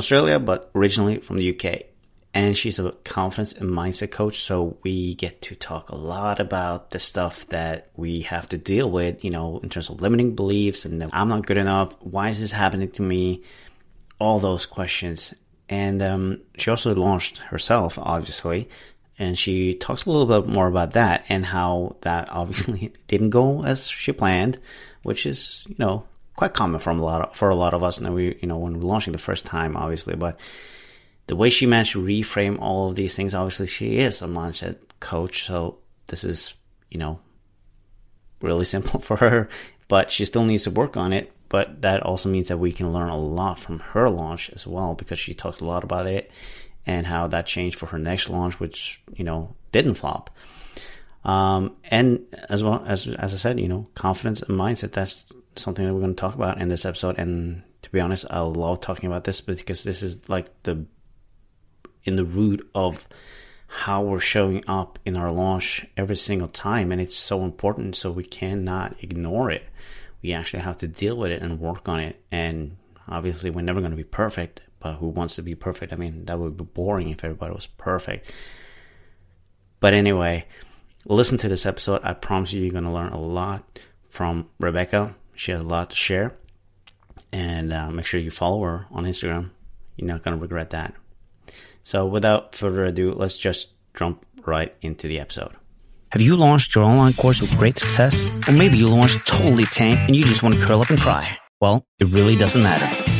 Australia, but originally from the UK. And she's a confidence and mindset coach. So we get to talk a lot about the stuff that we have to deal with, you know, in terms of limiting beliefs and I'm not good enough. Why is this happening to me? All those questions. And um, she also launched herself, obviously and she talks a little bit more about that and how that obviously didn't go as she planned, which is you know quite common from a lot of, for a lot of us. And we you know when we're launching the first time, obviously, but the way she managed to reframe all of these things, obviously, she is a mindset coach, so this is you know really simple for her, but she still needs to work on it. But that also means that we can learn a lot from her launch as well because she talked a lot about it and how that changed for her next launch, which you know didn't flop. Um, and as well as as I said, you know, confidence and mindset. That's something that we're going to talk about in this episode. And to be honest, I love talking about this because this is like the in the root of how we're showing up in our launch every single time, and it's so important. So we cannot ignore it. We actually have to deal with it and work on it. And obviously, we're never going to be perfect, but who wants to be perfect? I mean, that would be boring if everybody was perfect. But anyway, listen to this episode. I promise you, you're going to learn a lot from Rebecca. She has a lot to share. And uh, make sure you follow her on Instagram. You're not going to regret that. So, without further ado, let's just jump right into the episode. Have you launched your online course with great success? Or maybe you launched totally tank and you just want to curl up and cry? Well, it really doesn't matter.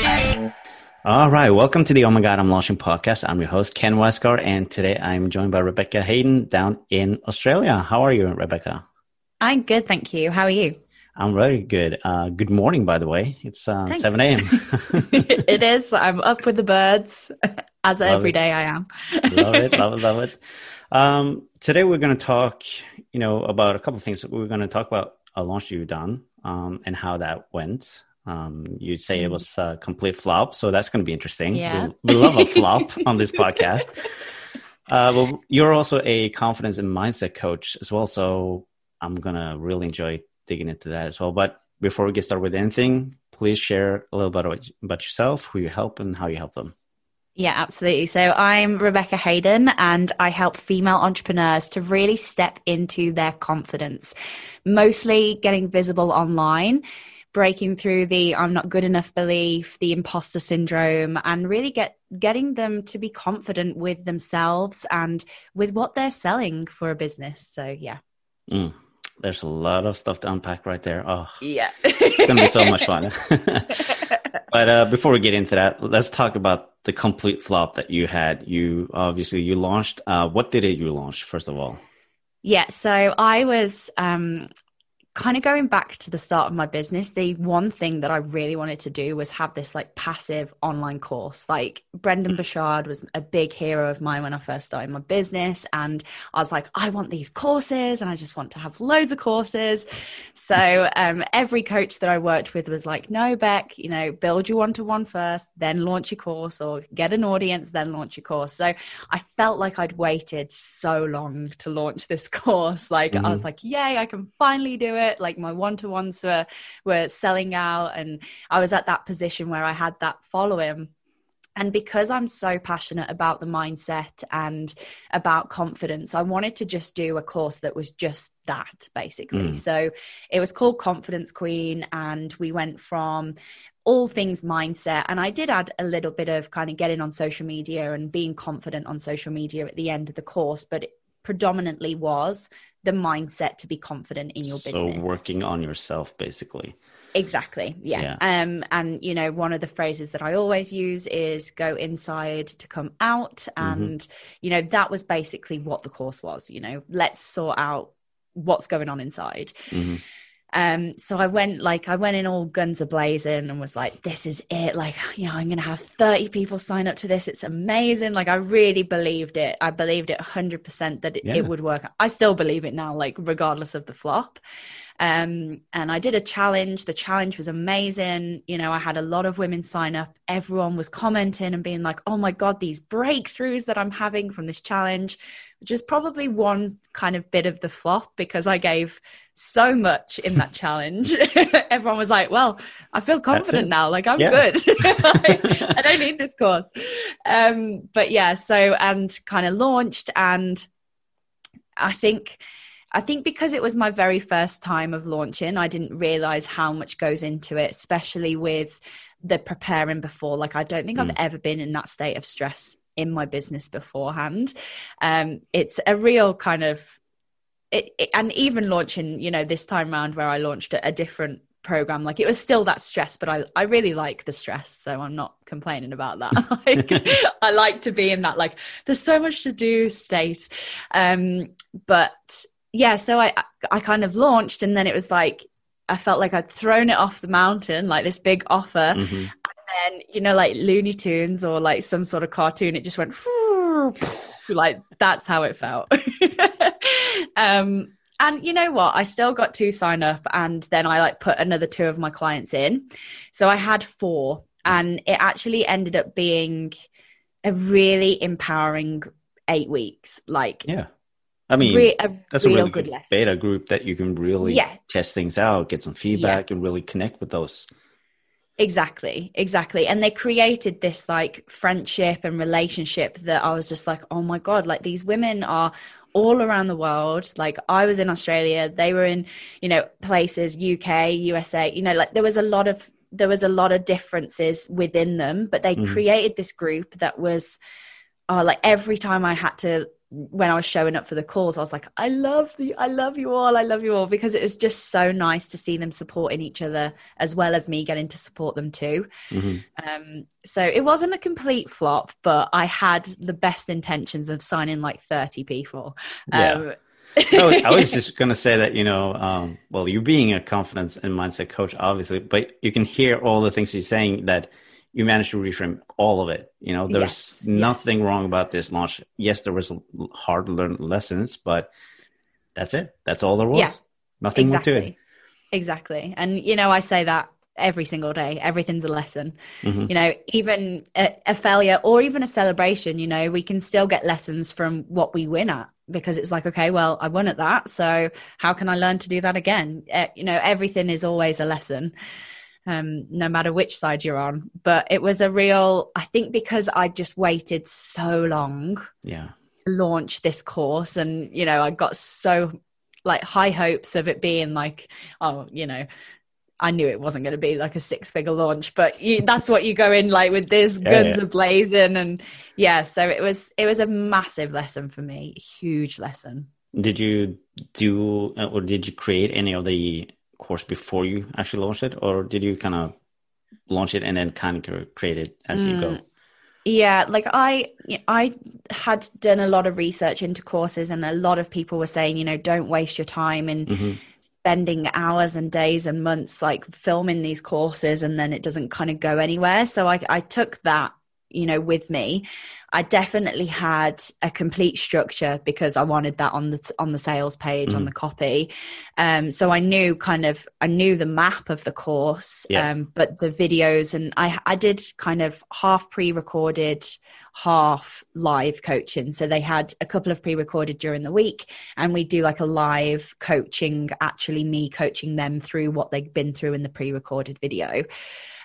All right, welcome to the Oh My God, I'm Launching podcast. I'm your host, Ken Westgaard, and today I'm joined by Rebecca Haydon down in Australia. How are you, Rebecca? I'm good, thank you. How are you? I'm very good. Uh, good morning, by the way. It's uh, 7 a.m. it is. I'm up with the birds, as love every it. day I am. love it, love it, love it. Um, today we're going to talk, you know, about a couple of things. We're going to talk about a launch you've done um, and how that went. Um, you say it mm. was a complete flop, so that's going to be interesting. Yeah. We, we love a flop on this podcast. Uh, well, you're also a confidence and mindset coach as well, so I'm gonna really enjoy digging into that as well. But before we get started with anything, please share a little bit about yourself, who you help, and how you help them. Yeah, absolutely. So I'm Rebecca Haydon and I help female entrepreneurs to really step into their confidence, mostly getting visible online breaking through the I'm not good enough belief, the imposter syndrome, and really get getting them to be confident with themselves and with what they're selling for a business. So yeah. Mm, there's a lot of stuff to unpack right there. Oh yeah. it's gonna be so much fun. but uh, before we get into that, let's talk about the complete flop that you had. You obviously you launched. Uh, what did it you launch first of all? Yeah, so I was um, kind of going back to the start of my business, the one thing that I really wanted to do was have this like passive online course. Like Brendon Burchard was a big hero of mine when I first started my business. And I was like, I want these courses and I just want to have loads of courses. So um, every coach that I worked with was like, no, Beck, you know, build your one to one first, then launch your course or get an audience, then launch your course. So I felt like I'd waited so long to launch this course. Like mm-hmm. I was mm-hmm. like, yay, I can finally do it it. Like my one to ones were were selling out, and I was at that position where I had that following. And because I'm so passionate about the mindset and about confidence, I wanted to just do a course that was just that, basically. Mm. So it was called Confidence Queen, and we went from all things mindset. And I did add a little bit of kind of getting on social media and being confident on social media at the end of the course, but predominantly was the mindset to be confident in your so business. So working on yourself, basically. Exactly. Yeah. yeah. Um, and you know, one of the phrases that I always use is go inside to come out. Mm-hmm. And, mm-hmm. you know, that was basically what the course was, you know, let's sort out what's going on inside. Mm-hmm. Um, so I went like I went in all guns a blazing and was like, this is it. Like, you know, I'm gonna have 30 people sign up to this. It's amazing. Like I really believed it. I believed it 100 percent that it, yeah. it would work. I still believe it now, like regardless of the flop. Um, and I did a challenge. The challenge was amazing. You know, I had a lot of women sign up. Everyone was commenting and being like, oh my God, these breakthroughs that I'm having from this challenge, which is probably one kind of bit of the flop because I gave so much in that challenge. Everyone was like, well, I feel confident now. Like, I'm yeah. good. I don't need this course. Um, but yeah, so, and kind of launched. And I think I think because it was my very first time of launching, I didn't realize how much goes into it, especially with the preparing before. Like, I don't think mm. I've ever been in that state of stress in my business beforehand. Um, it's a real kind of, it, it, and even launching, you know, this time around where I launched a, a different program like it was still that stress but i i really like the stress so i'm not complaining about that like i like to be in that like there's so much to do state um but yeah, so I I kind of launched, and then it was like I felt like I'd thrown it off the mountain, like this big offer, mm-hmm. Then you know, like Looney Tunes or like some sort of cartoon, it just went like that's how it felt. um, and you know what? I still got two sign up, and then I like put another two of my clients in, so I had four, and it actually ended up being a really empowering eight weeks. Like, yeah I mean, Re- a that's a really good, good beta group that you can really yeah. test things out, get some feedback, yeah. and really connect with those. Exactly, exactly. And they created this like friendship and relationship that I was just like, oh my God, like these women are all around the world. Like I was in Australia, they were in, you know, places, UK, USA, you know, like there was a lot of there was a lot of differences within them, but they mm. created this group that was uh, like every time I had to when I was showing up for the calls, I was like, I love you, I love you all, I love you all, because it was just so nice to see them supporting each other as well as me getting to support them too. Mm-hmm. Um, so it wasn't a complete flop, but I had the best intentions of signing like 30 people. Yeah. Um, I, was, I was just going to say that, you know, um, well, you're being a confidence and mindset coach, obviously, but you can hear all the things you're saying that you managed to reframe all of it. You know, there's yes, nothing yes. wrong about this launch. Yes, there was hard learned lessons, but that's it. That's all there was. Yeah, nothing exactly. more to it. Exactly. And, you know, I say that every single day. Everything's a lesson. Mm-hmm. You know, even a, a, failure or even a celebration, you know, we can still get lessons from what we win at because it's like, okay, well, I won at that. So how can I learn to do that again? Uh, you know, everything is always a lesson um, no matter which side you're on. But it was a real, I think, because I just waited so long, yeah, to launch this course, and you know, I got so like high hopes of it being like, oh, you know. I knew it wasn't going to be like a six figure launch, but you, that's what you go in like with this yeah, guns yeah. blazing, and yeah. So it was it was a massive lesson for me, huge lesson. Did you do or did you create any of the course before you actually launched it, or did you kind of launch it and then kind of create it as mm. you go? Mm. Yeah, like I I had done a lot of research into courses and a lot of people were saying, you know, don't waste your time and mm-hmm. spending hours and days and months like filming these courses and then it doesn't kind of go anywhere. So I I took that you know with me i definitely had a complete structure because i wanted that on the on the sales page mm. on the copy um, so i knew kind of i knew the map of the course yeah. um, but the videos and i i did kind of half pre-recorded half live coaching. So they had a couple of pre recorded during the week, and we do like a live coaching, actually, me coaching them through what they've been through in the pre recorded video.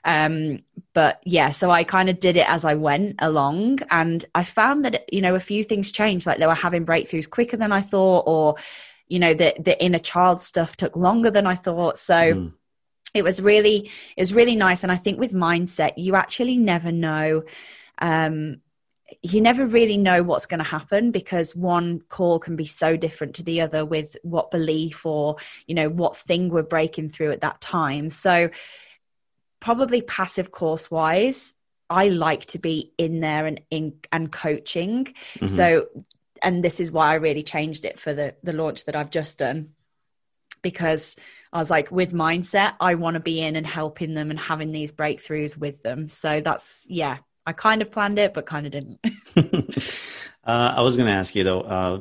Um, but yeah, so I kind of did it as I went along, and I found that you know a few things changed. Like they were having breakthroughs quicker than I thought, or you know the the inner child stuff took longer than I thought. So. Mm. It was really, it was really nice, and I think with mindset, you actually never know um, you never really know what's going to happen because one call can be so different to the other with what belief or you know what thing we're breaking through at that time so probably passive course wise i like to be in there and in and coaching mm-hmm. so and this is why i really changed it for the the launch that i've just done because I was like, with mindset, I want to be in and helping them and having these breakthroughs with them. So that's, yeah, I kind of planned it, but kind of didn't. uh, I was going to ask you though. Uh,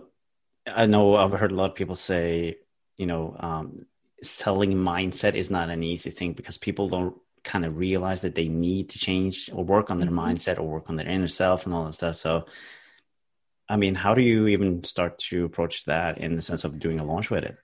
I know I've heard a lot of people say, you know, um, selling mindset is not an easy thing because people don't kind of realize that they need to change or work on their mm-hmm. mindset or work on their inner self and all that stuff. So, I mean, how do you even start to approach that in the sense of doing a launch with it?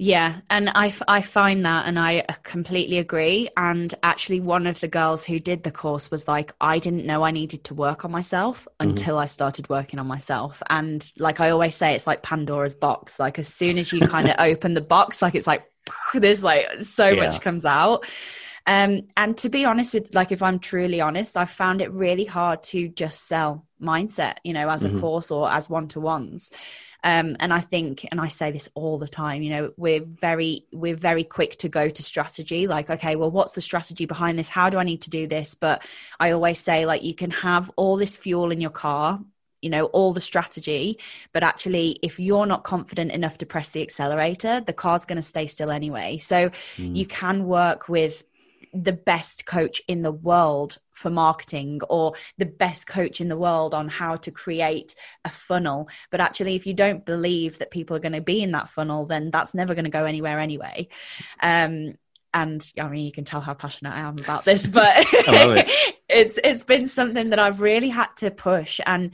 Yeah, and I, I find that, and I completely agree. And actually, one of the girls who did the course was like, I didn't know I needed to work on myself mm-hmm. until I started working on myself. And like I always say, it's like Pandora's box. Like, as soon as you kind of open the box, like it's like, there's like so yeah. much comes out. Um, and to be honest with, like, if I'm truly honest, I found it really hard to just sell mindset, you know, as a mm-hmm. course or as one to ones. Um, and I think, and I say this all the time, you know, we're very, we're very quick to go to strategy. Like, okay, well, what's the strategy behind this? How do I need to do this? But I always say, like, you can have all this fuel in your car you know all the strategy but actually if you're not confident enough to press the accelerator the car's going to stay still anyway so mm. you can work with the best coach in the world for marketing or the best coach in the world on how to create a funnel. But actually, if you don't believe that people are going to be in that funnel, then that's never going to go anywhere anyway. Um, and I mean, you can tell how passionate I am about this, but it. it's it's been something that I've really had to push and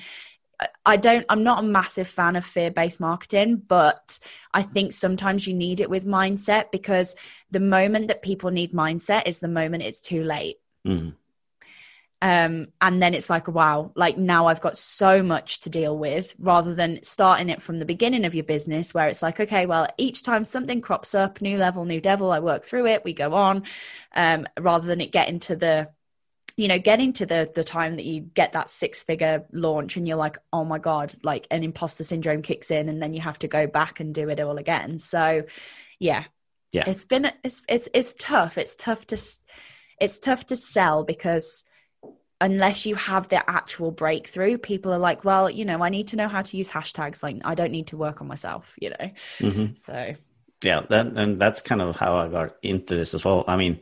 I don't, I'm not a massive fan of fear based marketing, but I think sometimes you need it with mindset because the moment that people need mindset is the moment it's too late. Mm. Um, and then it's like, wow, like now I've got so much to deal with rather than starting it from the beginning of your business where it's like, okay, well, each time something crops up, new level, new devil, I work through it, we go on, um, rather than it getting to the you know getting to the the time that you get that six figure launch and you're like oh my god like an imposter syndrome kicks in and then you have to go back and do it all again. So yeah. Yeah. It's been it's it's it's tough. It's tough to it's tough to sell because unless you have the actual breakthrough people are like well you know i need to know how to use hashtags. Like i don't need to work on myself you know? Mm-hmm. so. Yeah that and that's kind of how i got into this as well. I mean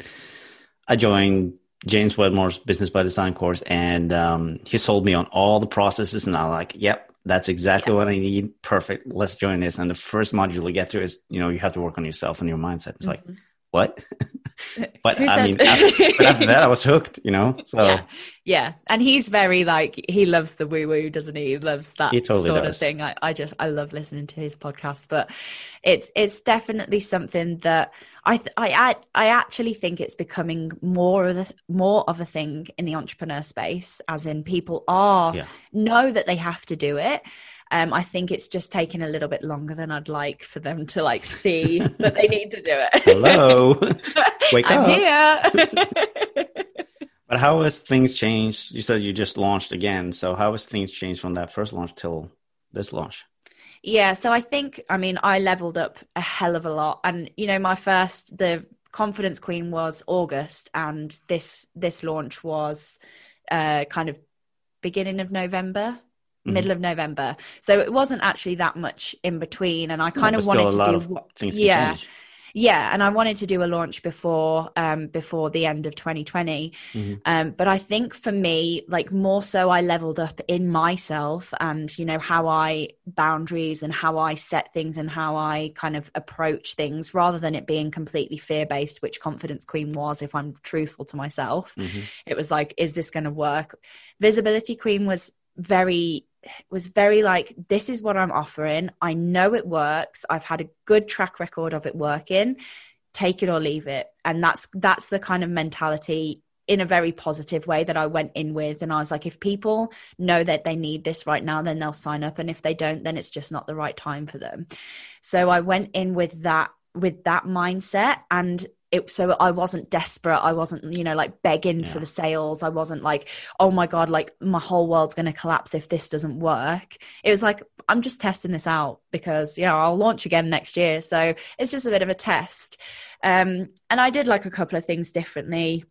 i joined James Wedmore's Business by Design course, and um, he sold me on all the processes, and I'm like, "Yep, that's exactly what I need. Perfect. Let's join this." And the first module you get to is, you know, you have to work on yourself and your mindset. It's mm-hmm. like, what? but I mean, after, but after that, I was hooked, you know. So yeah. yeah, and he's very like he loves the woo woo, doesn't he? He loves that totally sort does. of thing. I, I just I love listening to his podcast, but it's it's definitely something that I th- I I actually think it's becoming more of a more of a thing in the entrepreneur space, as in people are yeah. know that they have to do it um, I think it's just taking a little bit longer than I'd like for them to like see that they need to do it. Hello, wake I'm up! Here. but how has things changed? You said you just launched again, so how has things changed from that first launch till this launch? Yeah, so I think I mean I leveled up a hell of a lot, and you know my first the confidence queen was August, and this this launch was uh, kind of beginning of November mm-hmm. middle of November. So it wasn't actually that much in between. And I kind no, of wanted to do what, yeah. Yeah, and I wanted to do a launch before um, before the end of 2020. Mm-hmm. Um, but I think for me, like more so, I leveled up in myself and you know how I boundaries and how I set things and how I kind of approach things, rather than it being completely fear based, which Confidence Queen was. If I'm truthful to myself, mm-hmm. it was like, is this going to work? Visibility Queen was very was very like this is what i'm offering. I know it works. I've had a good track record of it working. Take it or leave it. And that's that's the kind of mentality in a very positive way that i went in with. And i was like if people know that they need this right now then they'll sign up. And if they don't then it's just not the right time for them. So i went in with that with that mindset. And it so I wasn't desperate. I wasn't, you know, like begging yeah. for the sales. I wasn't like, oh my God, like my whole world's going to collapse if this doesn't work. It was like, I'm just testing this out because, yeah, I'll launch again next year. So it's just a bit of a test. Um, and I did like a couple of things differently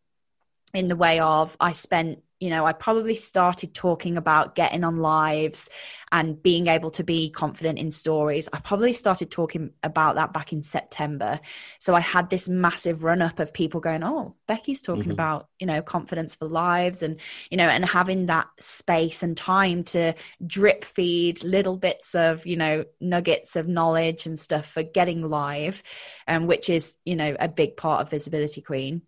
in the way of I spent you know, I probably started talking about getting on lives and being able to be confident in stories. I probably started talking about that back in September. So I had this massive run up of people going, Oh, Becky's talking mm-hmm. about, you know, confidence for lives and, you know, and having that space and time to drip feed little bits of, you know, nuggets of knowledge and stuff for getting live, um, which is, you know, a big part of Visibility Queen.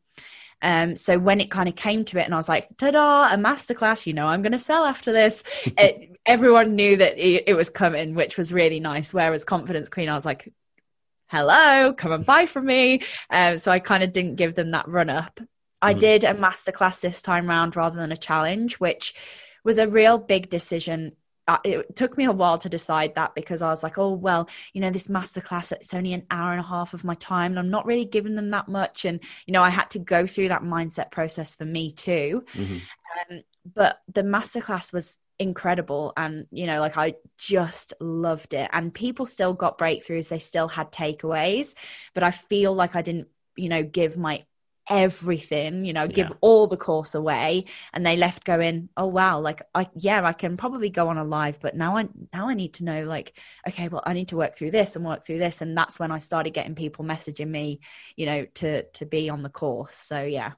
Um, so when it kind of came to it, and I was like, "Ta-da! A masterclass! You know, I'm going to sell after this." it, everyone knew that it, it was coming, which was really nice. Whereas Confidence Queen, I was like, "Hello, come and buy from me." Um, so I kind of didn't give them that run up. I mm. did a masterclass this time round rather than a challenge, which was a real big decision it took me a while to decide that because I was like, oh, well, you know, this masterclass, it's only an hour and a half of my time and I'm not really giving them that much. And, you know, I had to go through that mindset process for me too. Mm-hmm. Um, but the masterclass was incredible. And, you know, like I just loved it. And people still got breakthroughs, they still had takeaways, but I feel like I didn't, you know, give my everything you know give yeah. all the course away. And they left going oh wow like i yeah i can probably go on a live but now i now i need to know like okay well i need to work through this and work through this. And that's when i started getting people messaging me you know to to be on the course. So yeah.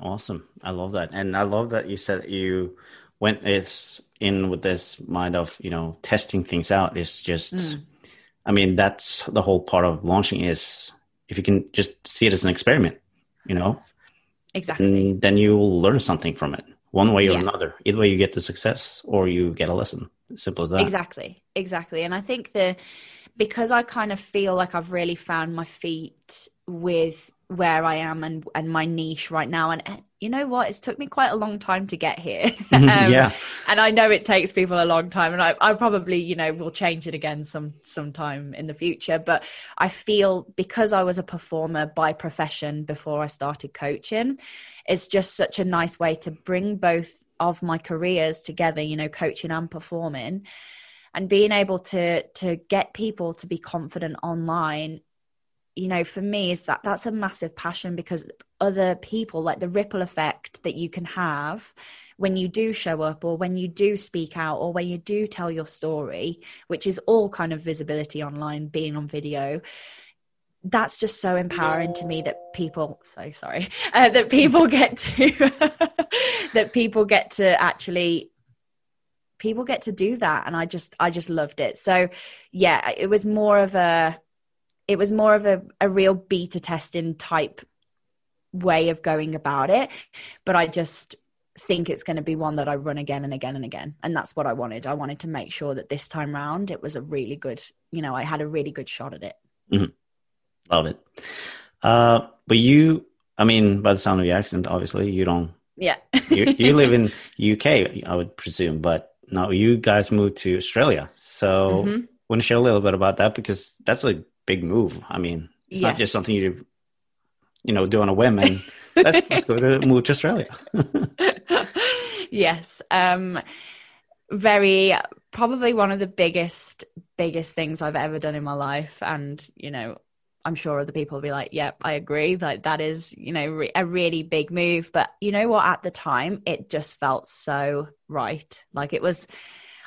Awesome. I love that. And i love that you said you went it's in with this mind of you know testing things out. It's just mm. i mean that's the whole part of launching is if you can just see it as an experiment you know? Exactly. Mm, then you will learn something from it one way or yeah. another. Either way you get the success or you get a lesson. Simple as that. Exactly. Exactly. And i think the because i kind of feel like i've really found my feet with where I am and and my niche right now. And you know what? It's took me quite a long time to get here. um, yeah. And I know it takes people a long time, and I, I probably you know will change it again some sometime in the future. But I feel because I was a performer by profession before I started coaching, it's just such a nice way to bring both of my careers together. You know, coaching and performing and being able to to get people to be confident online you know for me is that that's a massive passion because other people like the ripple effect that you can have when you do show up or when you do speak out or when you do tell your story which is all kind of visibility online being on video that's just so empowering to me that people so sorry uh, that people get to that people get to actually people get to do that. And i just i just loved it. So yeah it was more of a it was more of a, a real beta testing type way of going about it. But I just think it's going to be one that I run again and again and again. And that's what I wanted. I wanted to make sure that this time round it was a really good, you know, I had a really good shot at it. Mm-hmm. Love it. Uh, but you, I mean, by the sound of your accent, obviously you don't. Yeah. you, you live in UK, I would presume, but now you guys moved to Australia. So, mm-hmm. want to share a little bit about that because that's a big move. I mean, it's yes. not just something you, you know, do on a whim and let's, let's go to move to Australia. yes. Um, very, probably one of the biggest, biggest things I've ever done in my life. And, you know, I'm sure other people will be like, yep, I agree. Like that is, you know, re- a really big move. But you know what? At the time, it just felt so right. Like it was,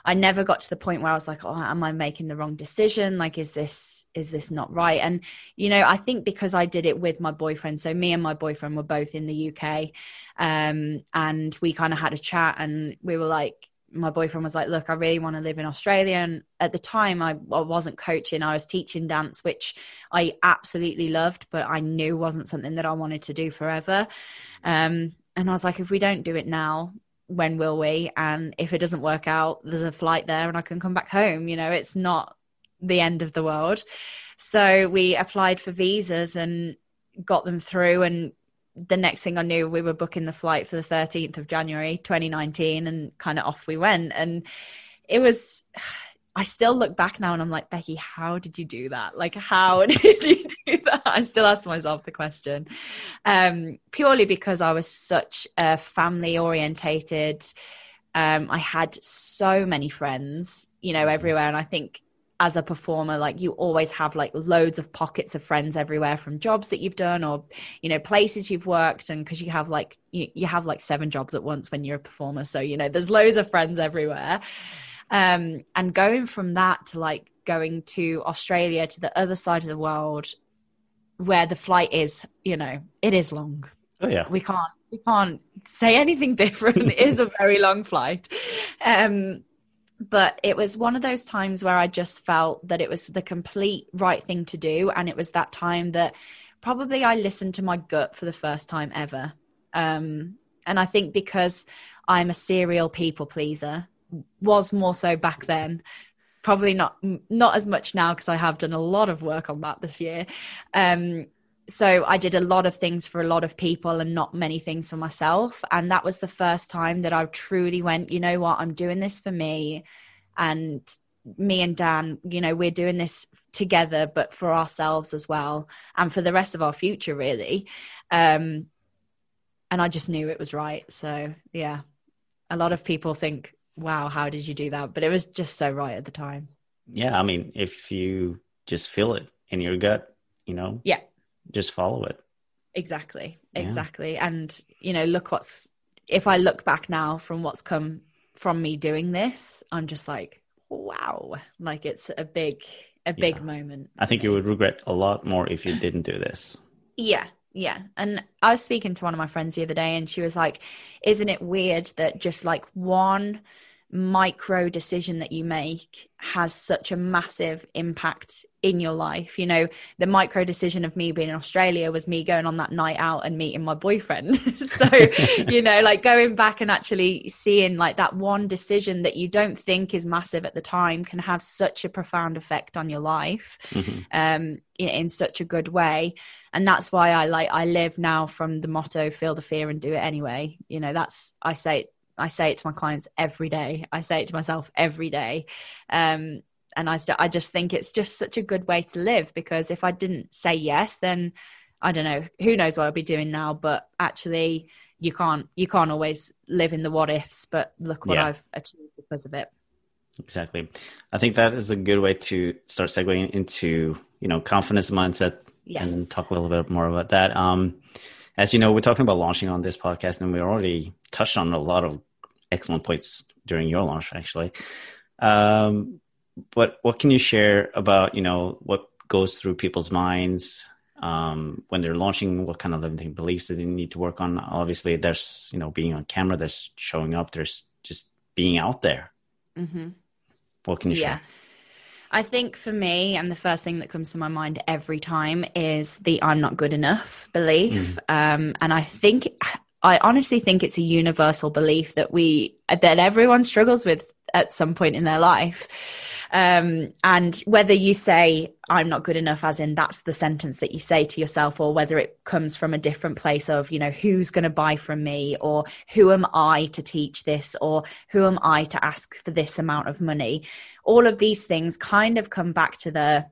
I never got to the point where I was like, oh, am I making the wrong decision? Like, is this, is this not right? And, you know, I think because I did it with my boyfriend, so me and my boyfriend were both in the UK, um, and we kind of had a chat and we were like, my boyfriend was like, look, I really want to live in Australia. And at the time, I, I wasn't coaching, I was teaching dance, which I absolutely loved, but I knew wasn't something that I wanted to do forever. Um, and I was like, if we don't do it now, when will we? And if it doesn't work out, there's a flight there and I can come back home. You know, it's not the end of the world. So we applied for visas and got them through. And the next thing I knew, we were booking the flight for the 13th of January 2019 and kind of off we went. And it was. I still look back now and I'm like, Becky, how did you do that? Like, how did you do that? I still ask myself the question. Um, purely because I was such a family orientated. Um, I had so many friends, you know, everywhere. And I think as a performer, like you always have like loads of pockets of friends everywhere from jobs that you've done or, you know, places you've worked. And because you have like, you, you have like seven jobs at once when you're a performer. So, you know, there's loads of friends everywhere. Um, and going from that to like going to Australia to the other side of the world where the flight is, you know, it is long. Oh yeah. We can't we can't say anything different. it is a very long flight. Um but it was one of those times where I just felt that it was the complete right thing to do. And it was that time that probably I listened to my gut for the first time ever. Um, and I think because I'm a serial people pleaser, was more so back then probably not not as much now because I have done a lot of work on that this year. Um, so I did a lot of things for a lot of people and not many things for myself. And that was the first time that I truly went, you know what, I'm doing this for me. And me and Dan, you know, we're doing this together, but for ourselves as well, and for the rest of our future, really. Um, and I just knew it was right. So, yeah, a lot of people think wow, how did you do that? But it was just so right at the time. Yeah, I mean, if you just feel it in your gut, you know, yeah, just follow it. Exactly, exactly. And you know, look what's if I look back now from what's come from me doing this, I'm just like, wow, like it's a big, a big yeah. moment. I think you would regret a lot more if you didn't do this. Yeah, yeah. And I was speaking to one of my friends the other day, and she was like, Isn't it weird that just like one micro decision that you make has such a massive impact in your life. You know, the micro decision of me being in Australia was me going on that night out and meeting my boyfriend. so, you know, like going back and actually seeing like that one decision that you don't think is massive at the time can have such a profound effect on your life mm-hmm. um, in, in such a good way. And that's why I like, I live now from the motto, feel the fear and do it anyway. You know, that's, I say I say it to my clients every day. I say it to myself every day. Um, and I, I just think it's just such a good way to live because if I didn't say yes, then I don't know, who knows what I'll be doing now, but actually you can't, you can't always live in the what ifs, but look what yeah. I've achieved because of it. Exactly. I think that is a good way to start segueing into, you know, confidence mindset yes. and talk a little bit more about that. Um, as you know, we're talking about launching on this podcast, and we already touched on a lot of excellent points during your launch, actually. Um, but what can you share about you know what goes through people's minds um, when they're launching? What kind of limiting beliefs do they need to work on? Obviously, there's you know being on camera, there's showing up, there's just being out there. Mm-hmm. What can you yeah. share? I think for me, and the first thing that comes to my mind every time is the I'm not good enough belief. Mm. Um, and I think, I honestly think it's a universal belief that we, that everyone struggles with at some point in their life. Um, and whether you say, I'm not good enough, as in that's the sentence that you say to yourself, or whether it comes from a different place of, you know, who's going to buy from me, or who am I to teach this, or who am I to ask for this amount of money, all of these things kind of come back to the,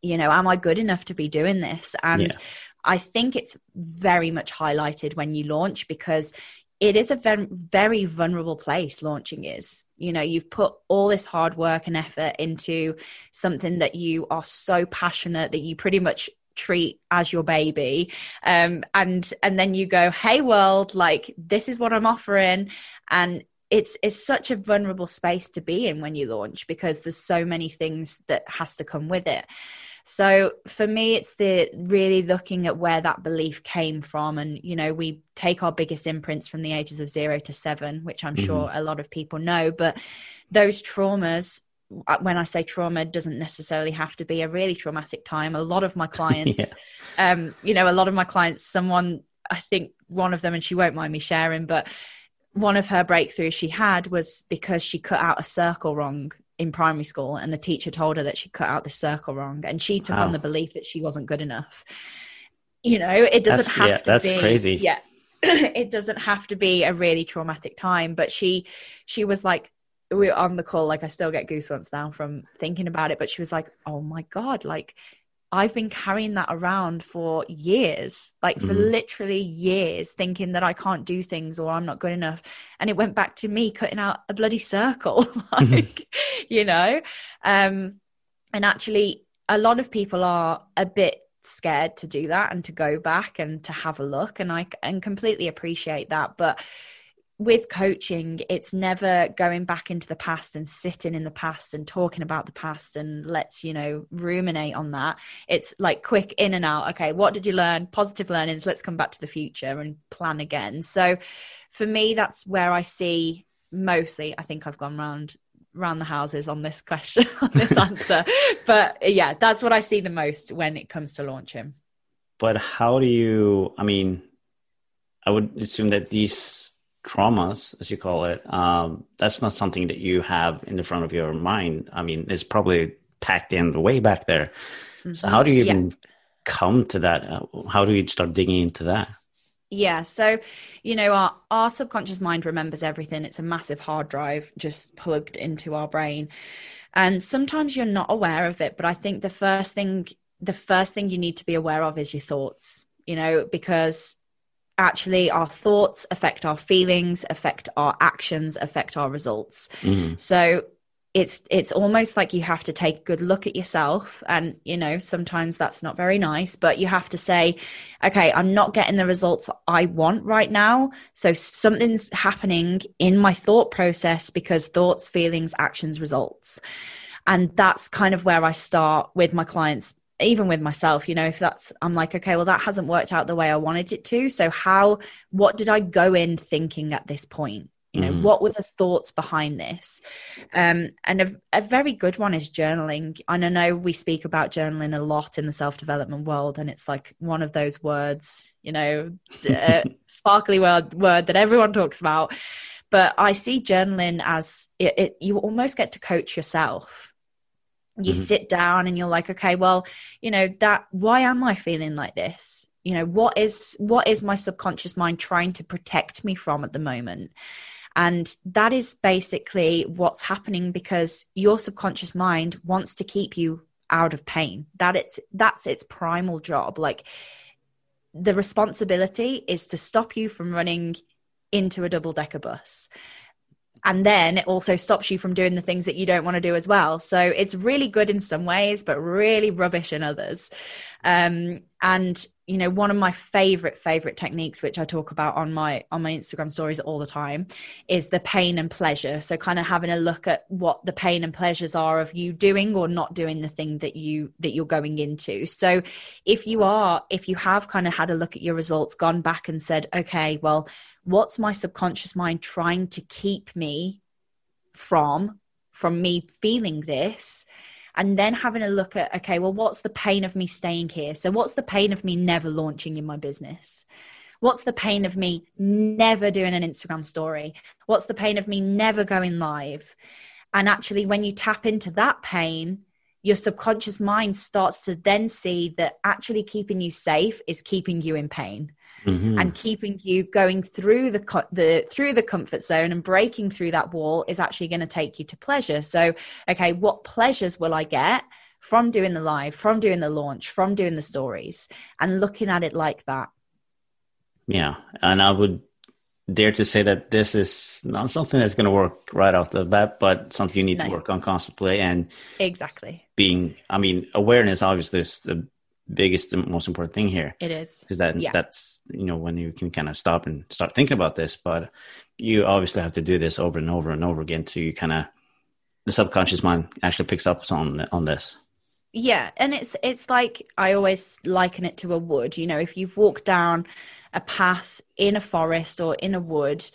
you know, am I good enough to be doing this? And yeah. I think it's very much highlighted when you launch because it is a very, vulnerable place launching is. You know you've put all this hard work and effort into something that you are so passionate that you pretty much treat as your baby. Um, and and then you go hey world like this is what i'm offering. And it's it's such a vulnerable space to be in when you launch because there's so many things that has to come with it so for me, it's the really looking at where that belief came from. And, you know, we take our biggest imprints from the ages of zero to seven, which I'm mm-hmm. sure a lot of people know. But those traumas, uh, when I say trauma, doesn't necessarily have to be a really traumatic time. A lot of my clients, yeah. um, you know, a lot of my clients, someone, I think one of them, and she won't mind me sharing, but one of her breakthroughs she had was because she cut out a circle wrong in primary school and the teacher told her that she cut out the circle wrong and she took wow. on the belief that she wasn't good enough you know it doesn't that's, have yeah, to that's be crazy yeah it doesn't have to be a really traumatic time but she she was like we were on the call, like I still get goosebumps now from thinking about it. But she was like, "Oh my god, like I've been carrying that around for years, like for mm-hmm. literally years, thinking that I can't do things or I'm not good enough. And it went back to me cutting out a bloody circle, like, you know? Um, and actually, a lot of people are a bit scared to do that and to go back and to have a look. And I and completely appreciate that. But with coaching, it's never going back into the past and sitting in the past and talking about the past and let's, you know, ruminate on that. It's like quick in and out. Okay, what did you learn? Positive learnings. Let's come back to the future and plan again. So for me, that's where I see mostly, I think I've gone around around the houses on this question on this answer but yeah that's what i see the most when it comes to launching but how do you i mean i would assume that these traumas, as you call it, um, that's not something that you have in the front of your mind. I mean, it's probably packed in way back there. Mm-hmm. So how do you even yeah. come to that? Uh, how do you start digging into that? Yeah. So, you know, our, our subconscious mind remembers everything. It's a massive hard drive just plugged into our brain. And sometimes you're not aware of it, but I think the first thing the first thing you need to be aware of is your thoughts, you know, because actually our thoughts affect our feelings affect our actions affect our results. Mm-hmm. so it's it's almost like you have to take a good look at yourself and you know sometimes that's not very nice but you have to say okay i'm not getting the results i want right now. So something's happening in my thought process because thoughts feelings actions results. And that's kind of where i start with my clients even with myself, you know, if that's, I'm like, okay, well, that hasn't worked out the way I wanted it to. So, how, what did I go in thinking at this point? You know, mm. what were the thoughts behind this? Um, and a, a, very good one is journaling. And I know we speak about journaling a lot in the self development world, and it's like one of those words, you know, sparkly word, word that everyone talks about. But I see journaling as it, it, you almost get to coach yourself you mm-hmm. sit down and you're like okay well you know that why am i feeling like this? You know what is what is my subconscious mind trying to protect me from at the moment? And that is basically what's happening because your subconscious mind wants to keep you out of pain. That it's that's its primal job. Like the responsibility is to stop you from running into a double decker bus and then it also stops you from doing the things that you don't want to do as well. So it's really good in some ways but really rubbish in others. Um, and you know one of my favorite favorite techniques which i talk about on my on my instagram stories all the time is the pain and pleasure. So kind of having a look at what the pain and pleasures are of you doing or not doing the thing that you that you're going into. So if you are if you have kind of had a look at your results gone back and said okay well what's my subconscious mind trying to keep me from from me feeling this and then having a look at okay well what's the pain of me staying here? So what's the pain of me never launching in my business? What's the pain of me never doing an instagram story? What's the pain of me never going live? And actually when you tap into that pain your subconscious mind starts to then see that actually keeping you safe is keeping you in pain mm-hmm. and keeping you going through the the through the comfort zone and breaking through that wall is actually going to take you to pleasure so okay what pleasures will i get from doing the live from doing the launch from doing the stories and looking at it like that yeah and i would dare to say that this is not something that's going to work right off the bat, but something you need no. to work on constantly. And exactly being, I mean, awareness obviously is the biggest and most important thing here. It is because that yeah. that's you know when you can kind of stop and start thinking about this, but you obviously have to do this over and over and over again to you kind of the subconscious mind actually picks up on on this. Yeah, and it's it's like I always liken it to a wood. You know, if you've walked down a path in a forest or in a wood,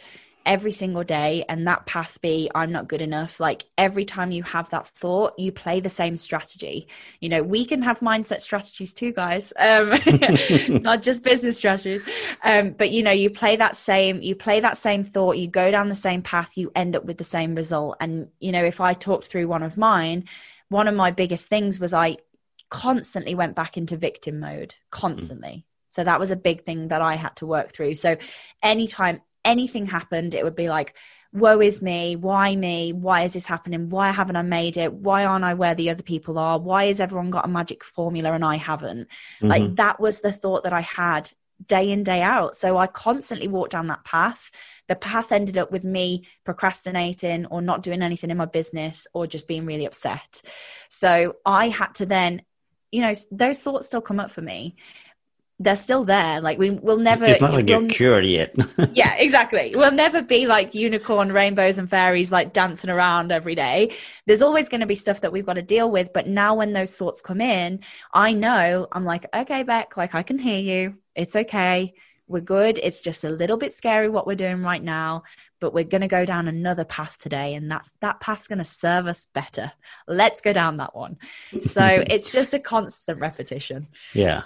every single day and that path be i'm not good enough. Like every time you have that thought you play the same strategy. You know we can have mindset strategies too guys. Um not just business strategies. Um but you know you play that same you play that same thought you go down the same path you end up with the same result. And you know if i talked through one of mine one of my biggest things was i constantly went back into victim mode constantly so that was a big thing that I had to work through. So anytime anything happened, it would be like, woe is me. Why me? Why is this happening? Why haven't i made it? Why aren't i where the other people are? Why has everyone got a magic formula and i haven't? Mm-hmm. like that was the thought that i had day in day out. So i constantly walked down that path. The path ended up with me procrastinating or not doing anything in my business or just being really upset. So i had to then you know those thoughts still come up for me they're still there. Like we will never. It's not like you're cured yet. yeah, exactly. We'll never be like unicorn, rainbows, and fairies, like dancing around every day. There's always going to be stuff that we've got to deal with. But now, when those thoughts come in, I know I'm like, okay, Beck, like I can hear you. It's okay. We're good. It's just a little bit scary what we're doing right now, but we're going to go down another path today, and that's that path's going to serve us better. Let's go down that one. So it's just a constant repetition. Yeah.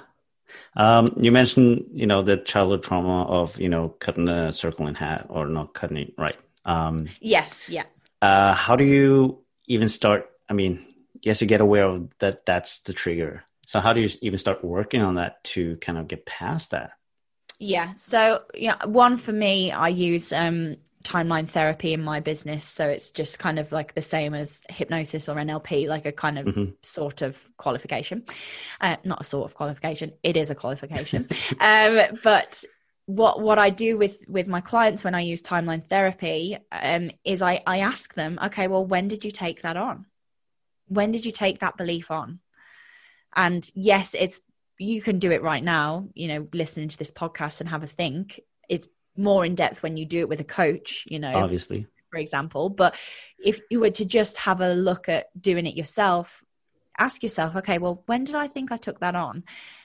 Um, you mentioned, you know, the childhood trauma of, you know, cutting the circle in half or not cutting it right. Um, yes, yeah. Uh, how do you even start? I mean, yes, you get aware of that. That's the trigger. So how do you even start working on that to kind of get past that? Yeah. So yeah, one for me, I use um, timeline therapy in my business. So it's just kind of like the same as hypnosis or NLP, like a kind of mm-hmm. sort of qualification. Uh, not a sort of qualification, it is a qualification. um, but what what I do with with my clients when I use timeline therapy um, is I I ask them, okay, well, when did you take that on? When did you take that belief on? And yes, it's you can do it right now. You know, listening to this podcast and have a think. It's more in depth when you do it with a coach, you know, obviously, for example. But if you were to just have a look at doing it yourself, ask yourself, okay, well, when did I think I took that on?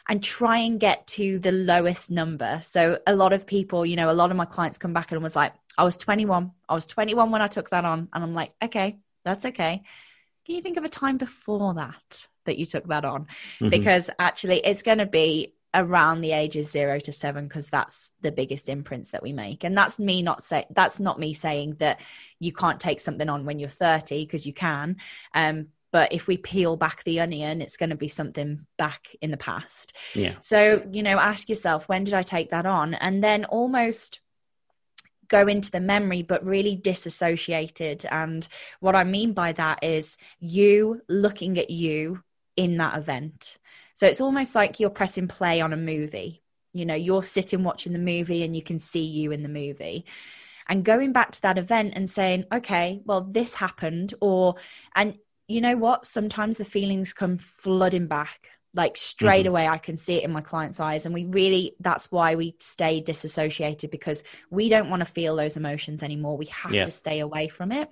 And try and get to the lowest number. So a lot of people, you know, a lot of my clients come back and was like, I was 21. I was 21 when I took that on. And I'm like, okay, that's okay. Can you think of a time before that that you took that on? Mm-hmm. Because actually, it's going to be around the ages zero to seven because that's the biggest imprints that we make. And that's me not say that's not me saying that you can't take something on when you're 30 because you can. Um but if we peel back the onion it's going to be something back in the past. Yeah. So you know ask yourself when did i take that on? And then almost go into the memory but really disassociated. And what i mean by that is you looking at you in that event so it's almost like you're pressing play on a movie. You know, you're sitting watching the movie and you can see you in the movie. And going back to that event and saying, okay, well, this happened, or, and you know what? Sometimes the feelings come flooding back like straight mm-hmm. away i can see it in my clients eyes and we really that's why we stay disassociated because we don't want to feel those emotions anymore we have yeah. to stay away from it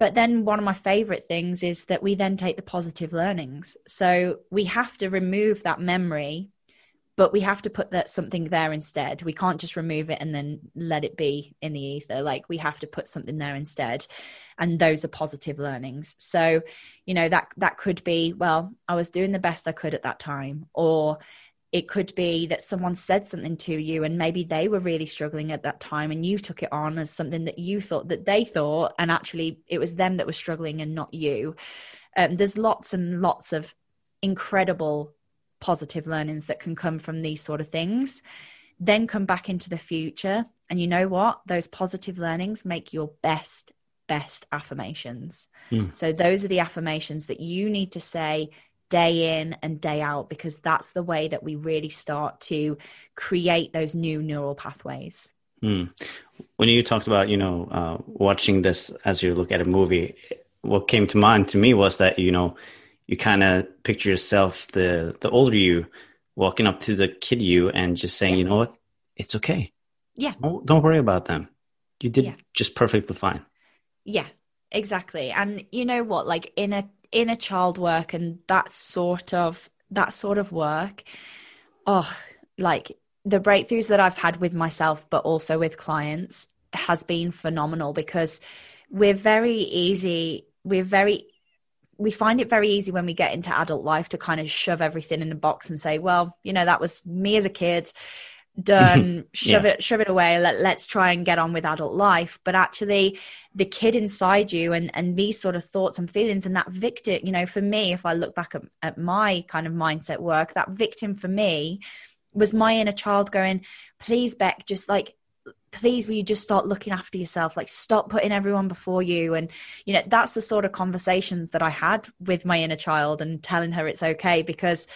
but then one of my favorite things is that we then take the positive learnings. So we have to remove that memory, but we have to put that something there instead. We can't just remove it and then let it be in the ether. Like we have to put something there instead. And those are positive learnings. So, you know, that that could be, well, I was doing the best I could at that time, or it could be that someone said something to you and maybe they were really struggling at that time and you took it on as something that you thought that they thought and actually it was them that was struggling and not you. Um, there's lots and lots of incredible positive learnings that can come from these sort of things. Then come back into the future and you know what? Those positive learnings make your best best affirmations. Mm. so those are the affirmations that you need to say day in and day out because that's the way that we really start to create those new neural pathways. Hmm. When you talked about, you know, uh, watching this as you look at a movie, what came to mind to me was that, you know, you kind of picture yourself, the the older you, walking up to the kid you and just saying, yes. you know what, it's okay. Yeah. Don't, don't worry about them. You did yeah. just perfectly fine. Yeah, exactly. And you know what, like in a inner child work and that sort of that sort of work oh like the breakthroughs that I've had with myself but also with clients has been phenomenal because we're very easy we're very we find it very easy when we get into adult life to kind of shove everything in a box and say well you know that was me as a kid done shove yeah. it shove it away let, let's try and get on with adult life. But actually the kid inside you and and these sort of thoughts and feelings and that victim you know for me if i look back at, at my kind of mindset work that victim for me was my inner child going please beck just like please will you just start looking after yourself? Like stop putting everyone before you. And you know that's the sort of conversations that i had with my inner child and telling her it's okay because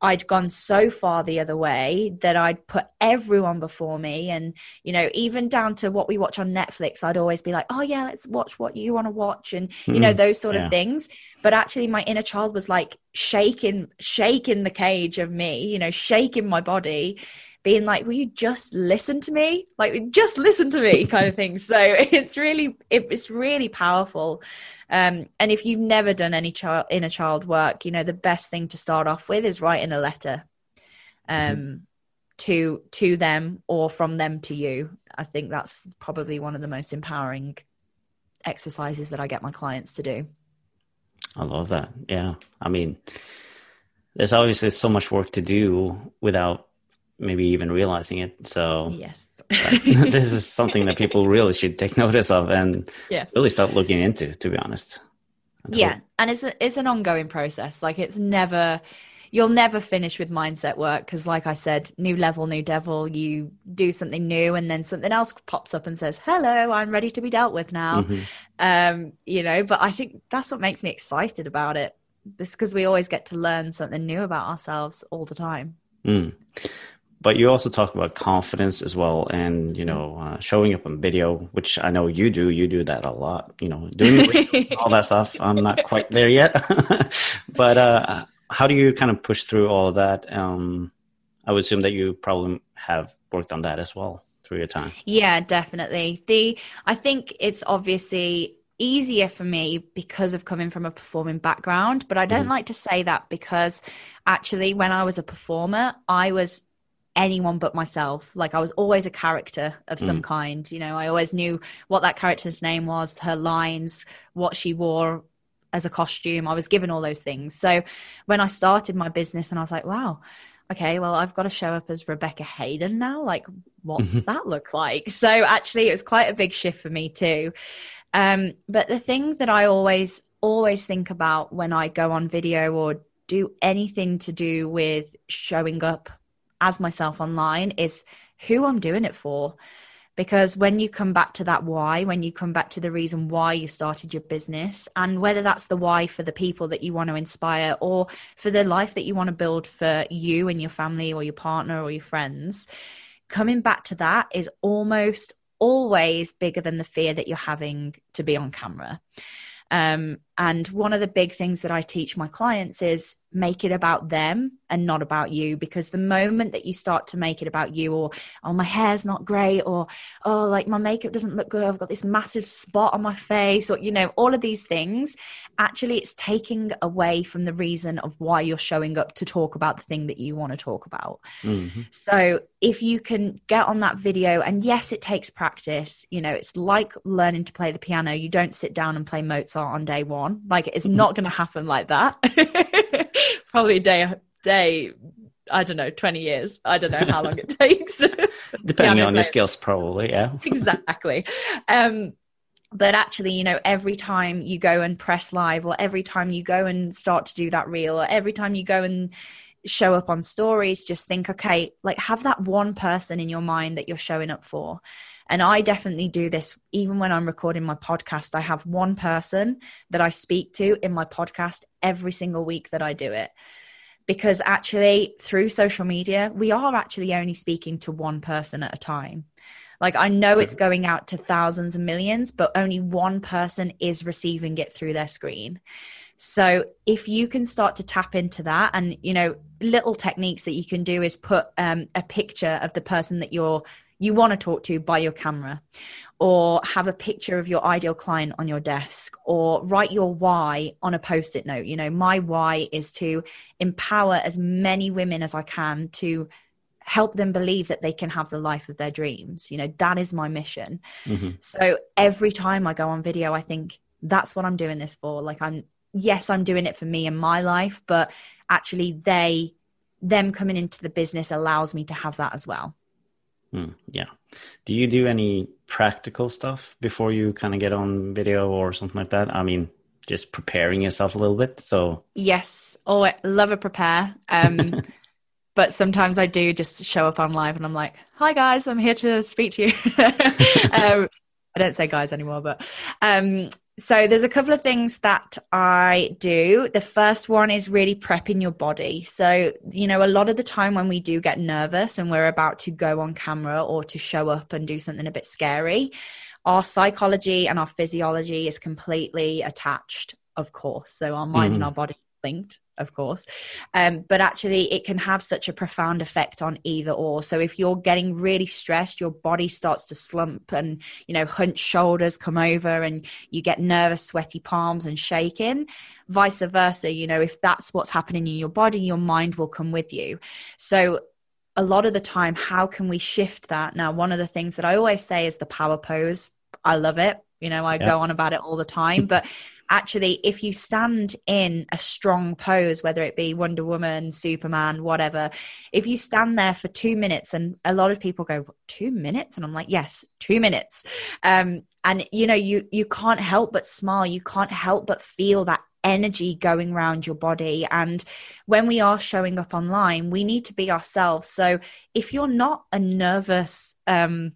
I'd gone so far the other way that I'd put everyone before me. And, you know, even down to what we watch on Netflix, I'd always be like, oh, yeah, let's watch what you want to watch. And, you mm, know, hmm. those sort yeah. of things. But actually, my inner child was like shaking, shaking the cage of me, you know, shaking my body being like, will you just listen to me? Like, just listen to me kind of thing. So it's really, it, it's really powerful. Um, and if you've never done any child inner child work, you know, the best thing to start off with is writing a letter um, mm-hmm. to, to them or from them to you. I think that's probably one of the most empowering exercises that I get my clients to do. I love that. Yeah. I mean, there's obviously so much work to do without maybe even realizing it. So yes, this is something that people really should take notice of and yes. really start looking into. To be honest. Yeah, and it's a, it's an ongoing process. Like it's never you'll never finish with mindset work because like i said new level new devil you do something new and then something else pops up and says hello i'm ready to be dealt with now mm-hmm. um you know but i think that's what makes me excited about it just because we always get to learn something new about ourselves all the time mm but you also talk about confidence as well and you know uh, showing up on video which i know you do. You do that a lot you know doing all that stuff. I'm not quite there yet. But uh, how do you kind of push through all of that? Um, i would assume that you probably have worked on that as well through your time. Yeah definitely. The i think it's obviously easier for me because of coming from a performing background but i don't mm-hmm. like to say that because actually when i was a performer i was anyone but myself. Like I was always a character of some mm. kind. You know, I always knew what that character's name was, her lines, what she wore as a costume. I was given all those things. So when I started my business and I was like, wow, okay, well, I've got to show up as Rebecca Haydon now. Like, what's mm-hmm. that look like? So actually, it was quite a big shift for me too. Um, but the thing that I always, always think about when I go on video or do anything to do with showing up as myself online is who I'm doing it for. Because when you come back to that why, when you come back to the reason why you started your business, and whether that's the why for the people that you want to inspire or for the life that you want to build for you and your family or your partner or your friends, coming back to that is almost always bigger than the fear that you're having to be on camera. Um, and one of the big things that I teach my clients is make it about them and not about you. Because the moment that you start to make it about you, or, oh, my hair's not great, or, oh, like my makeup doesn't look good, I've got this massive spot on my face, or, you know, all of these things, actually, it's taking away from the reason of why you're showing up to talk about the thing that you want to talk about. Mm-hmm. So if you can get on that video, and yes, it takes practice, you know, it's like learning to play the piano. You don't sit down and play Mozart on day one on. Like it's not going to happen like that. Probably day day. I don't know, twenty years. I don't know how long it takes. Depending on your skills, probably. Yeah. exactly. Um, but actually you know every time you go and press live or every time you go and start to do that reel or every time you go and show up on stories just think okay like have that one person in your mind that you're showing up for and I definitely do this even when I'm recording my podcast. I have one person that I speak to in my podcast every single week that I do it. Because actually, through social media, we are actually only speaking to one person at a time. Like, I know it's going out to thousands and millions, but only one person is receiving it through their screen. So if you can start to tap into that and, you know, little techniques that you can do is put um, a picture of the person that you're you want to talk to by your camera or have a picture of your ideal client on your desk or write your why on a post-it note. You know my why is to empower as many women as i can to help them believe that they can have the life of their dreams. You know that is my mission. Mm-hmm. so every time i go on video i think that's what i'm doing this for. Like i'm yes i'm doing it for me and my life but actually they them coming into the business allows me to have that as well Mm, yeah. Do you do any practical stuff before you kind of get on video or something like that? I mean, just preparing yourself a little bit. So yes, oh, I love a prepare. Um, but sometimes I do just show up on live and I'm like, "Hi guys, I'm here to speak to you." um, I don't say guys anymore, but um, so there's a couple of things that I do. The first one is really prepping your body. So, you know, a lot of the time when we do get nervous and we're about to go on camera or to show up and do something a bit scary, our psychology and our physiology is completely attached, of course. So our mind mm-hmm. and our body linked of course. Um, but actually, it can have such a profound effect on either or. So if you're getting really stressed, your body starts to slump and, you know, hunch shoulders come over and you get nervous, sweaty palms and shaking. Vice versa, you know, if that's what's happening in your body, your mind will come with you. So a lot of the time, how can we shift that? Now, one of the things that I always say is the power pose. I love it. You know, I go on about it all the time, but actually, if you stand in a strong pose, whether it be Wonder Woman, Superman, whatever, if you stand there for two minutes, and a lot of people go, two minutes? And I'm like, yes, two minutes. Um, and you know, you you can't help but smile. You can't help but feel that energy going around your body. And when we are showing up online, we need to be ourselves. So if you're not a nervous, um,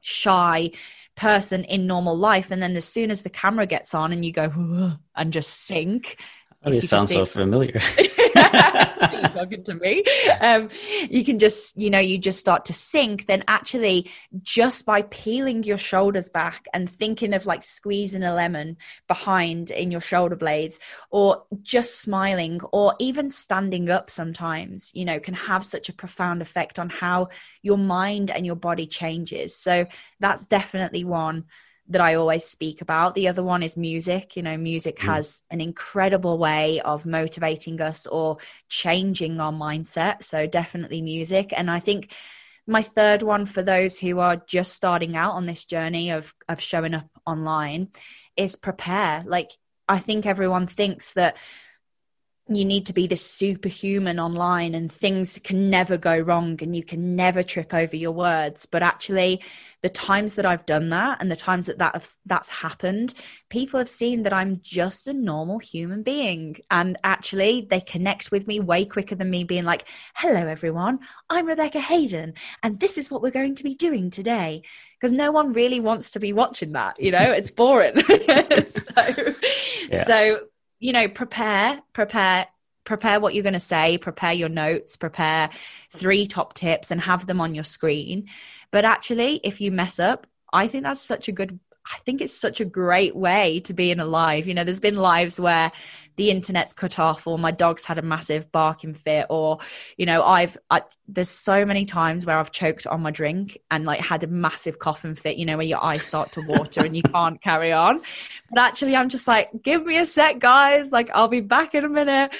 shy, person in normal life. And then as soon as the camera gets on and you go and just sink oh, it sounds so familiar. Talking to me. Um, you can just you know you just start to sink then actually just by peeling your shoulders back and thinking of like squeezing a lemon behind in your shoulder blades or just smiling or even standing up sometimes you know can have such a profound effect on how your mind and your body changes. So that's definitely one that I always speak about. The other one is music. You know, music mm. has an incredible way of motivating us or changing our mindset. So, definitely music. And I think my third one for those who are just starting out on this journey of, of showing up online is prepare. Like, I think everyone thinks that you need to be this superhuman online and things can never go wrong and you can never trip over your words. But actually the times that I've done that and the times that, that that's happened people have seen that I'm just a normal human being. And actually they connect with me way quicker than me being like hello everyone. I'm Rebecca Haydon and this is what we're going to be doing today. Because no one really wants to be watching that you know? It's boring. So yeah. so you know, prepare, prepare, prepare what you're going to say, prepare your notes, prepare three top tips and have them on your screen. But actually, if you mess up, I think that's such a good I think it's such a great way to be in a live. You know, there's been lives where the internet's cut off or my dog's had a massive barking fit or you know i've I, there's so many times where i've choked on my drink and like had a massive coughing fit you know where your eyes start to water and you can't carry on. But actually i'm just like give me a sec guys. Like i'll be back in a minute.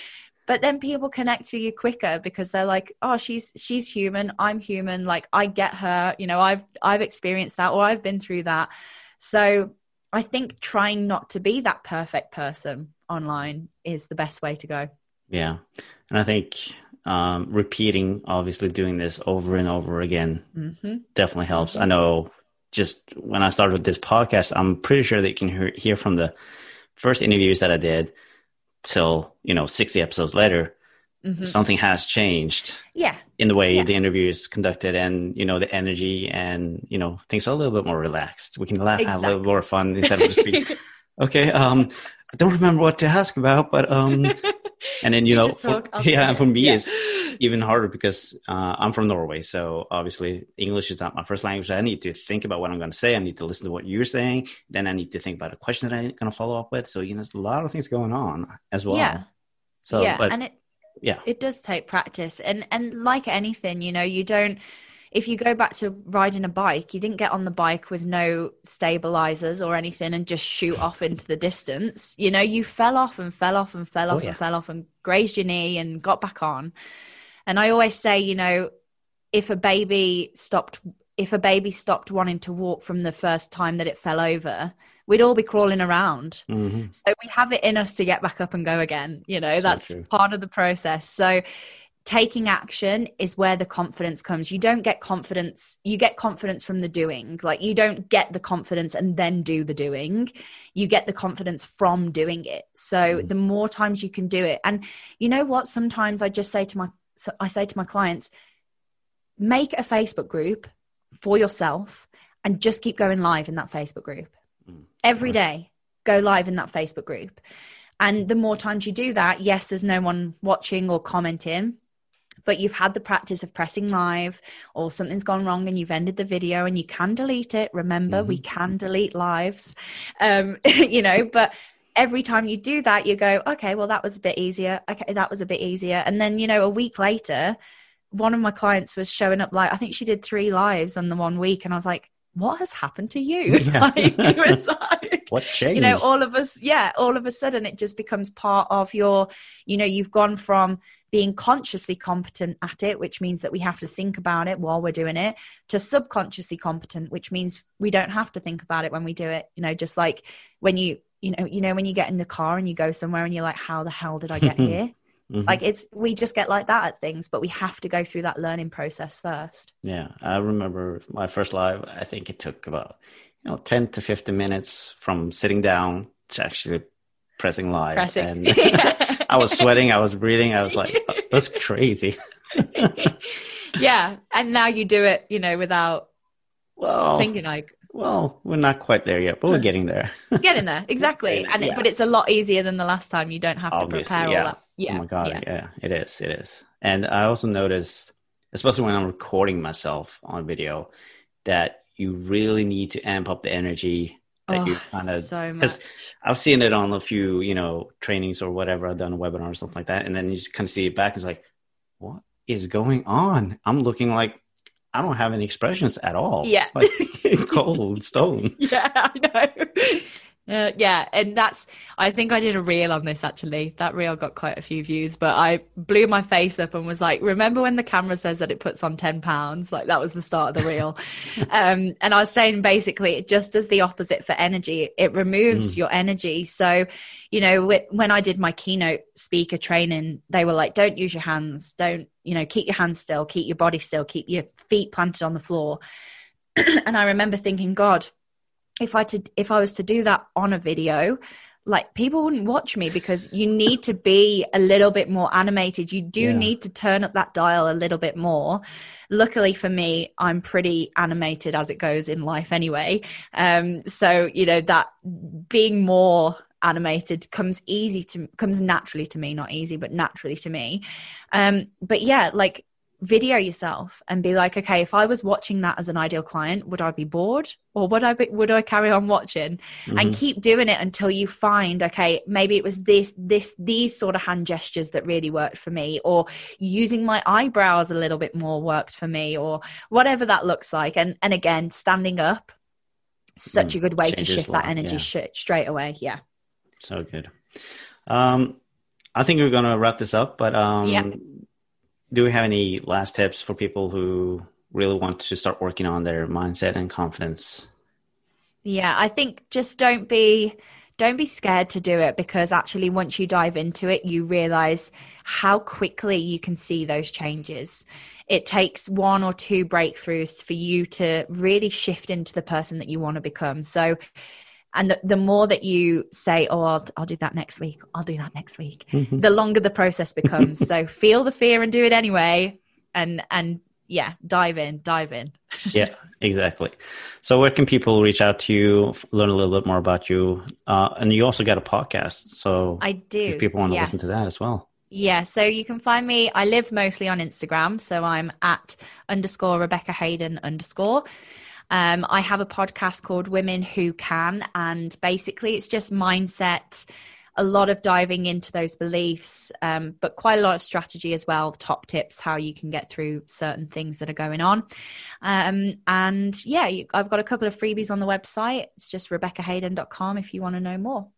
But then people connect to you quicker because they're like oh she's she's human. I'm human. Like i get her. You know i've i've experienced that or i've been through that. So i think trying not to be that perfect person online is the best way to go. Yeah. And I think um, repeating, obviously doing this over and over again mm-hmm. definitely helps. Mm-hmm. I know just when I started with this podcast, I'm pretty sure that you can hear, hear from the first interviews that I did till, you know, 60 episodes later, mm-hmm. something has changed. Yeah. In the way yeah. the interview is conducted and, you know, the energy and, you know, things are a little bit more relaxed. We can laugh, exactly. have a little more fun instead of just being, okay, um, I don't remember what to ask about, but um, and then you, you know, for, yeah, for me yeah. it's even harder because uh, I'm from Norway, so obviously English is not my first language. I need to think about what I'm going to say. I need to listen to what you're saying. Then I need to think about a question that I'm going to follow up with. So you know, there's a lot of things going on as well. Yeah. So yeah, but, and it yeah, it does take practice, and and like anything, you know, you don't if you go back to riding a bike, you didn't get on the bike with no stabilizers or anything and just shoot off into the distance. You know, you fell off and fell off and fell oh, off oh, yeah. and fell off and grazed your knee and got back on. And I always say, you know, if a baby stopped if a baby stopped wanting to walk from the first time that it fell over, we'd all be crawling around. Mm-hmm. So we have it in us to get back up and go again. You know, that's part of the process. So taking action is where the confidence comes you don't get confidence you get confidence from the doing like you don't get the confidence and then do the doing you get the confidence from doing it so mm. the more times you can do it and you know what sometimes i just say to my so I say to my clients, make a Facebook group for yourself and just keep going live in that Facebook group mm. every day. Go live in that Facebook group. And the more times you do that, yes, there's no one watching or commenting, but you've had the practice of pressing live or something's gone wrong and you've ended the video and you can delete it. Remember, mm-hmm. we can delete lives, um, you know, but every time you do that, you go, okay, well, that was a bit easier. Okay, that was a bit easier. And then, you know, a week later, one of my clients was showing up like, I think she did three lives on the one week. And I was like, what has happened to you? Yeah. like, like, what changed? You know, all of us, yeah, all of a sudden it just becomes part of your, you know, you've gone from being consciously competent at it, which means that we have to think about it while we're doing it, to subconsciously competent, which means we don't have to think about it when we do it. You know, just like when you, you know, you know, when you get in the car and you go somewhere and you're like, how the hell did I get here? Mm-hmm. Like it's we just get like that at things, but we have to go through that learning process first. Yeah, I remember my first live. I think it took about you know ten to fifteen minutes from sitting down to actually pressing live. Pressing. And I was sweating. I was breathing. I was like, oh, that's crazy. yeah, and now you do it, you know, without well thinking like well, we're not quite there yet, but we're getting there. getting there, exactly. And yeah. it, but it's a lot easier than the last time. You don't have Obviously, to prepare yeah. all that. Yeah. Oh my god, yeah. yeah, it is. It is. And I also noticed, especially when I'm recording myself on video, that you really need to amp up the energy that oh, you kind of so because I've seen it on a few, you know, trainings or whatever I've done a webinar or something like that, and then you just kind of see it back. And it's like, what is going on? I'm looking like I don't have any expressions at all. Yeah. It's like cold stone. Yeah, I know. Uh, yeah, and that's. I think I did a reel on this actually. That reel got quite a few views, but I blew my face up and was like, "Remember when the camera says that it puts on ten pounds? Like that was the start of the reel." um, and I was saying basically, it just does the opposite for energy. It removes mm. your energy. So, you know, when I did my keynote speaker training, they were like, "Don't use your hands. Don't you know? Keep your hands still. Keep your body still. Keep your feet planted on the floor." and I remember thinking, God if I to if I was to do that on a video, like people wouldn't watch me because you need to be a little bit more animated. You do yeah. need to turn up that dial a little bit more. Luckily for me, I'm pretty animated as it goes in life anyway. Um, so you know that being more animated comes easy to comes naturally to me, not easy, but naturally to me. Um, but yeah, like video yourself and be like okay if i was watching that as an ideal client would i be bored or would i be, would i carry on watching? Mm-hmm. and keep doing it until you find okay maybe it was this this these sort of hand gestures that really worked for me or using my eyebrows a little bit more worked for me or whatever that looks like. And and again standing up such mm, a good way to shift that energy yeah. sh- straight away yeah. So good. Um i think we're gonna wrap this up but um yeah do we have any last tips for people who really want to start working on their mindset and confidence? Yeah, I think just don't be don't be scared to do it because actually once you dive into it you realize how quickly you can see those changes it takes one or two breakthroughs for you to really shift into the person that you want to become so and the, the more that you say oh I'll, I'll do that next week i'll do that next week mm-hmm. the longer the process becomes so feel the fear and do it anyway and and yeah dive in dive in yeah exactly so where can people reach out to you learn a little bit more about you uh, and you also got a podcast so i do if people want to yes. listen to that as well yeah, so you can find me. I live mostly on Instagram, so I'm at underscore Rebecca Haydon underscore. Um, I have a podcast called Women Who Can, and basically it's just mindset, a lot of diving into those beliefs, um, but quite a lot of strategy as well, top tips how you can get through certain things that are going on. Um, and yeah, I've got a couple of freebies on the website. It's just RebeccaHaydon.com if you want to know more.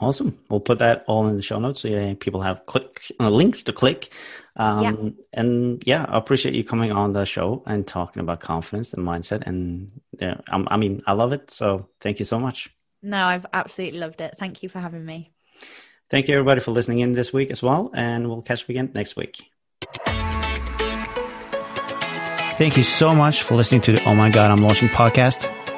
Awesome. We'll put that all in the show notes so yeah, people have click uh, links to click. Um, yeah. And yeah, I appreciate you coming on the show and talking about confidence and mindset. And yeah, I mean, I love it. So thank you so much. No, I've absolutely loved it. Thank you for having me. Thank you, everybody, for listening in this week as well. And we'll catch you again next week. Thank you so much for listening to the Oh My God, I'm Launching podcast.